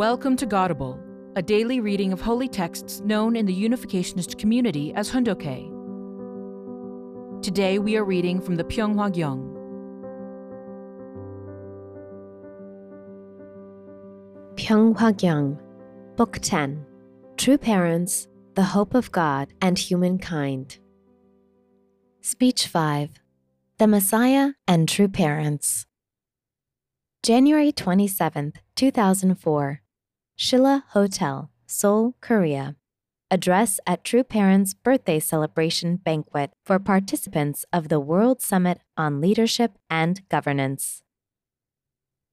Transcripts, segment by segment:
Welcome to Godable, a daily reading of holy texts known in the Unificationist community as Hoon Dok Hae. Today we are reading from the Pyeonghwa Gyeong. Pyeonghwa Gyeong, Book 10 True Parents, the Hope of God and Humankind. Speech 5 The Messiah and True Parents. January 27, 2004. Shilla Hotel, Seoul, Korea. Address at True Parents Birthday Celebration Banquet for participants of the World Summit on Leadership and Governance.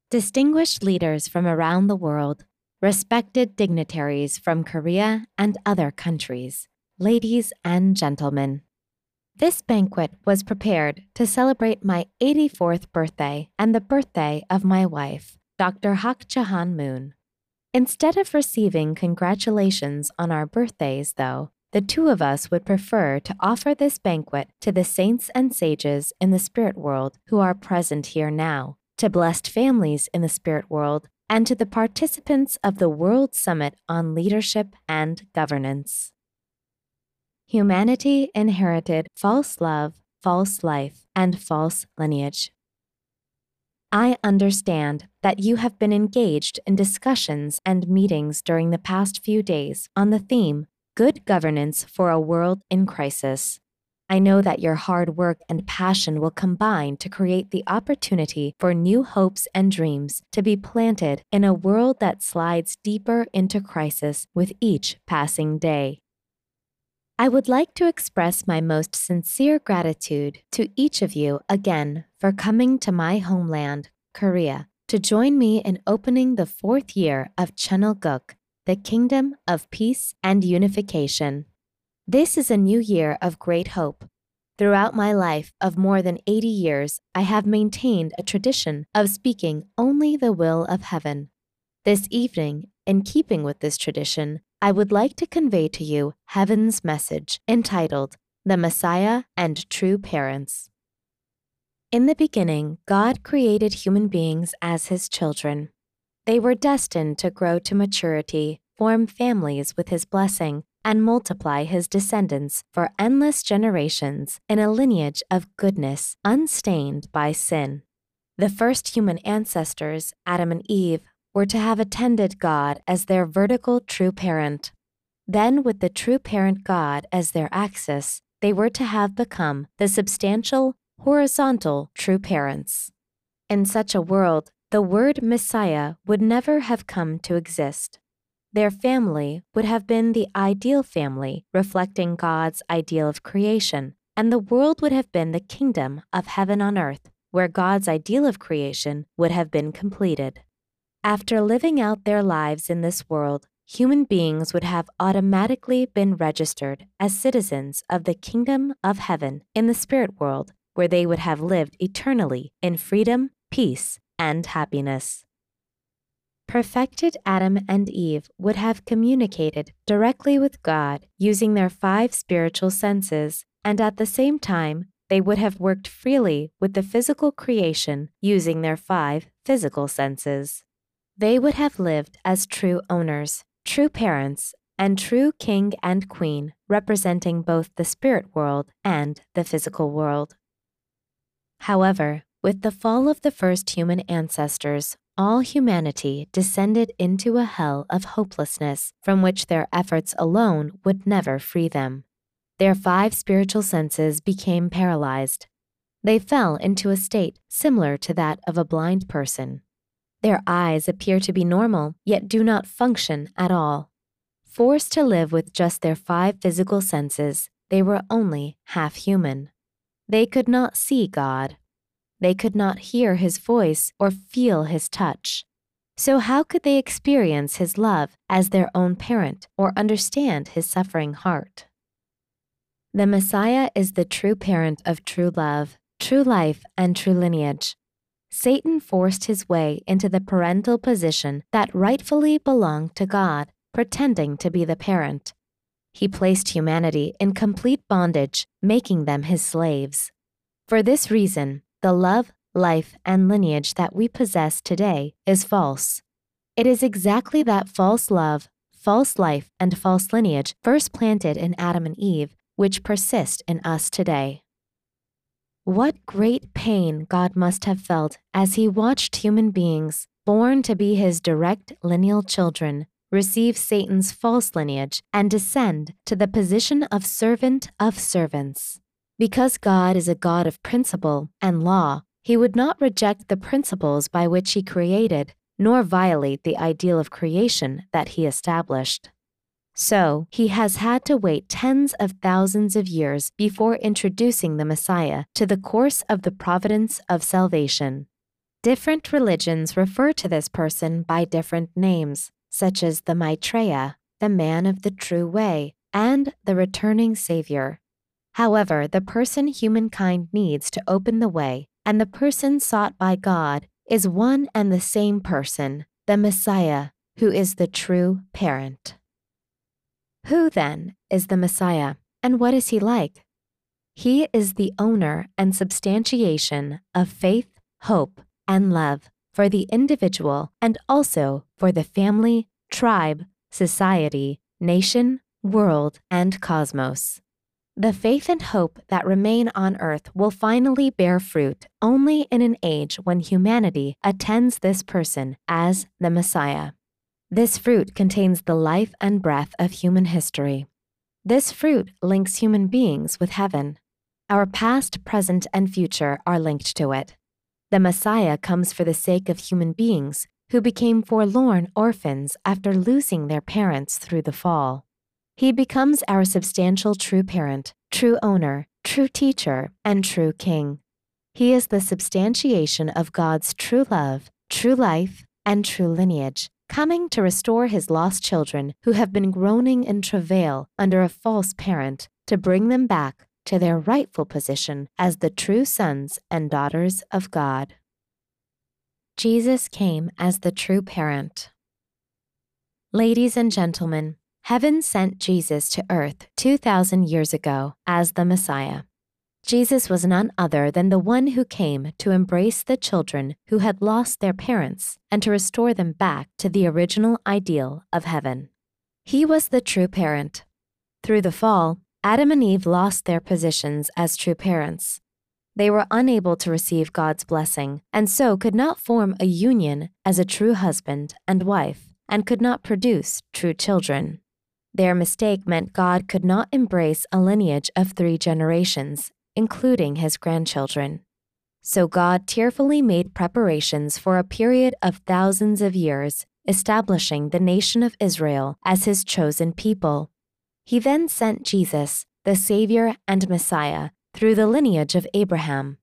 Distinguished leaders from around the world, respected dignitaries from Korea and other countries, ladies and gentlemen. This banquet was prepared to celebrate my 84th birthday and the birthday of my wife, Dr. Hak Ja Han Moon. Instead of receiving congratulations on our birthdays, though, the two of us would prefer to offer this banquet to the saints and sages in the spirit world who are present here now, to blessed families in the spirit world, and to the participants of the World Summit on Leadership and Governance. Humanity inherited false love, false life, and false lineage. I understand that you have been engaged in discussions and meetings during the past few days on the theme Good Governance for a World in Crisis. I know that your hard work and passion will combine to create the opportunity for new hopes and dreams to be planted in a world that slides deeper into crisis with each passing day. I would like to express my most sincere gratitude to each of you again for coming to my homeland, Korea, to join me in opening the fourth year of Cheonilguk, the Kingdom of Peace and Unification. This is a new year of great hope. Throughout my life of more than 80 years, I have maintained a tradition of speaking only the will of heaven. This evening, in keeping with this tradition, I would like to convey to you Heaven's message entitled The Messiah and True Parents. In the beginning, God created human beings as his children. They were destined to grow to maturity, form families with his blessing, and multiply his descendants for endless generations in a lineage of goodness unstained by sin. The first human ancestors, Adam and Eve, were to have attended God as their vertical true parent. Then, with the true parent God as their axis, they were to have become the substantial, horizontal true parents. In such a world, the word Messiah would never have come to exist. Their family would have been the ideal family, reflecting God's ideal of creation, and the world would have been the kingdom of heaven on earth, where God's ideal of creation would have been completed. After living out their lives in this world, human beings would have automatically been registered as citizens of the kingdom of heaven in the spirit world, where they would have lived eternally in freedom, peace, and happiness. Perfected Adam and Eve would have communicated directly with God using their five spiritual senses, and at the same time, they would have worked freely with the physical creation using their five physical senses they would have lived as true owners, true parents, and true king and queen, representing both the spirit world and the physical world. However, with the fall of the first human ancestors, all humanity descended into a hell of hopelessness from which their efforts alone would never free them. Their five spiritual senses became paralyzed. They fell into a state similar to that of a blind person. Their eyes appear to be normal, yet do not function at all. Forced to live with just their five physical senses, they were only half human. They could not see God. They could not hear His voice or feel His touch. So, how could they experience His love as their own parent or understand His suffering heart? The Messiah is the true parent of true love, true life, and true lineage. Satan forced his way into the parental position that rightfully belonged to God, pretending to be the parent. He placed humanity in complete bondage, making them his slaves. For this reason, the love, life, and lineage that we possess today is false. It is exactly that false love, false life, and false lineage first planted in Adam and Eve which persist in us today. What great pain God must have felt as he watched human beings, born to be his direct lineal children, receive Satan's false lineage and descend to the position of servant of servants. Because God is a God of principle and law, he would not reject the principles by which he created nor violate the ideal of creation that he established. So, he has had to wait tens of thousands of years before introducing the Messiah to the course of the providence of salvation. Different religions refer to this person by different names, such as the Maitreya, the man of the true way, and the returning Savior. However, the person humankind needs to open the way and the person sought by God is one and the same person, the Messiah, who is the true parent. Who, then, is the Messiah, and what is he like? He is the owner and substantiation of faith, hope, and love for the individual and also for the family, tribe, society, nation, world, and cosmos. The faith and hope that remain on earth will finally bear fruit only in an age when humanity attends this person as the Messiah. This fruit contains the life and breath of human history. This fruit links human beings with heaven. Our past, present, and future are linked to it. The Messiah comes for the sake of human beings who became forlorn orphans after losing their parents through the fall. He becomes our substantial true parent, true owner, true teacher, and true king. He is the substantiation of God's true love, true life, and true lineage, coming to restore his lost children who have been groaning in travail under a false parent to bring them back to their rightful position as the true sons and daughters of God. Jesus came as the true parent. Ladies and gentlemen, Heaven sent Jesus to earth 2,000 years ago as the Messiah. Jesus was none other than the one who came to embrace the children who had lost their parents and to restore them back to the original ideal of heaven. He was the true parent. Through the fall, Adam and Eve lost their positions as true parents. They were unable to receive God's blessing and so could not form a union as a true husband and wife and could not produce true children. Their mistake meant God could not embrace a lineage of three generations, including his grandchildren. So God tearfully made preparations for a period of thousands of years, establishing the nation of Israel as his chosen people. He then sent Jesus, the Savior and Messiah, through the lineage of Abraham.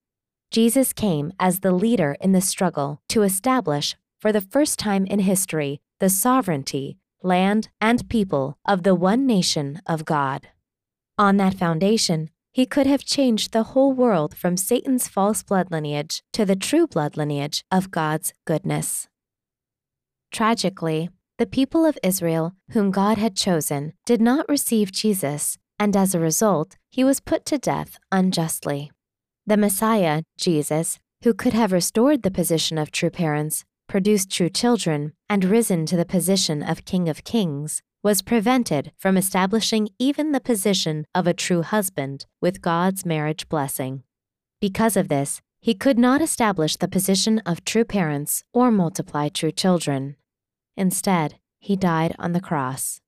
Jesus came as the leader in the struggle to establish, for the first time in history, the sovereignty land, and people of the one nation of God. On that foundation, he could have changed the whole world from Satan's false blood lineage to the true blood lineage of God's goodness. Tragically, the people of Israel, whom God had chosen, did not receive Jesus, and as a result, he was put to death unjustly. The Messiah, Jesus, who could have restored the position of true parents, produced true children, and risen to the position of King of Kings, was prevented from establishing even the position of a true husband with God's marriage blessing. Because of this, he could not establish the position of true parents or multiply true children. Instead, he died on the cross.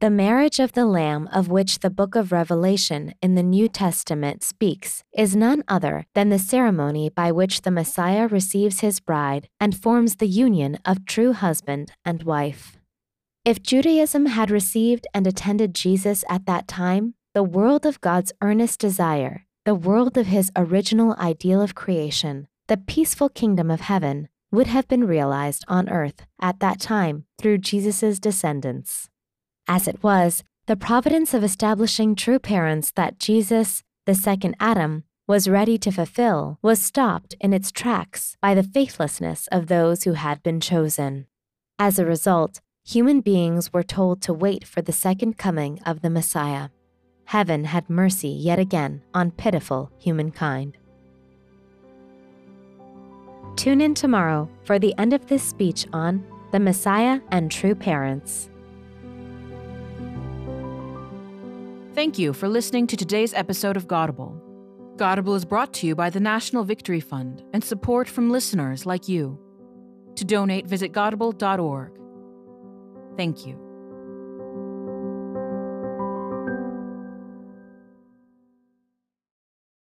The marriage of the Lamb of which the book of Revelation in the New Testament speaks is none other than the ceremony by which the Messiah receives his bride and forms the union of true husband and wife. If Judaism had received and attended Jesus at that time, the world of God's earnest desire, the world of his original ideal of creation, the peaceful kingdom of heaven, would have been realized on earth at that time through Jesus' descendants. As it was, the providence of establishing true parents that Jesus, the second Adam, was ready to fulfill was stopped in its tracks by the faithlessness of those who had been chosen. As a result, human beings were told to wait for the second coming of the Messiah. Heaven had mercy yet again on pitiful humankind. Tune in tomorrow for the end of this speech on the Messiah and true parents. Thank you for listening to today's episode of Godable. Godable is brought to you by the National Victory Fund and support from listeners like you. To donate, visit godable.org. Thank you.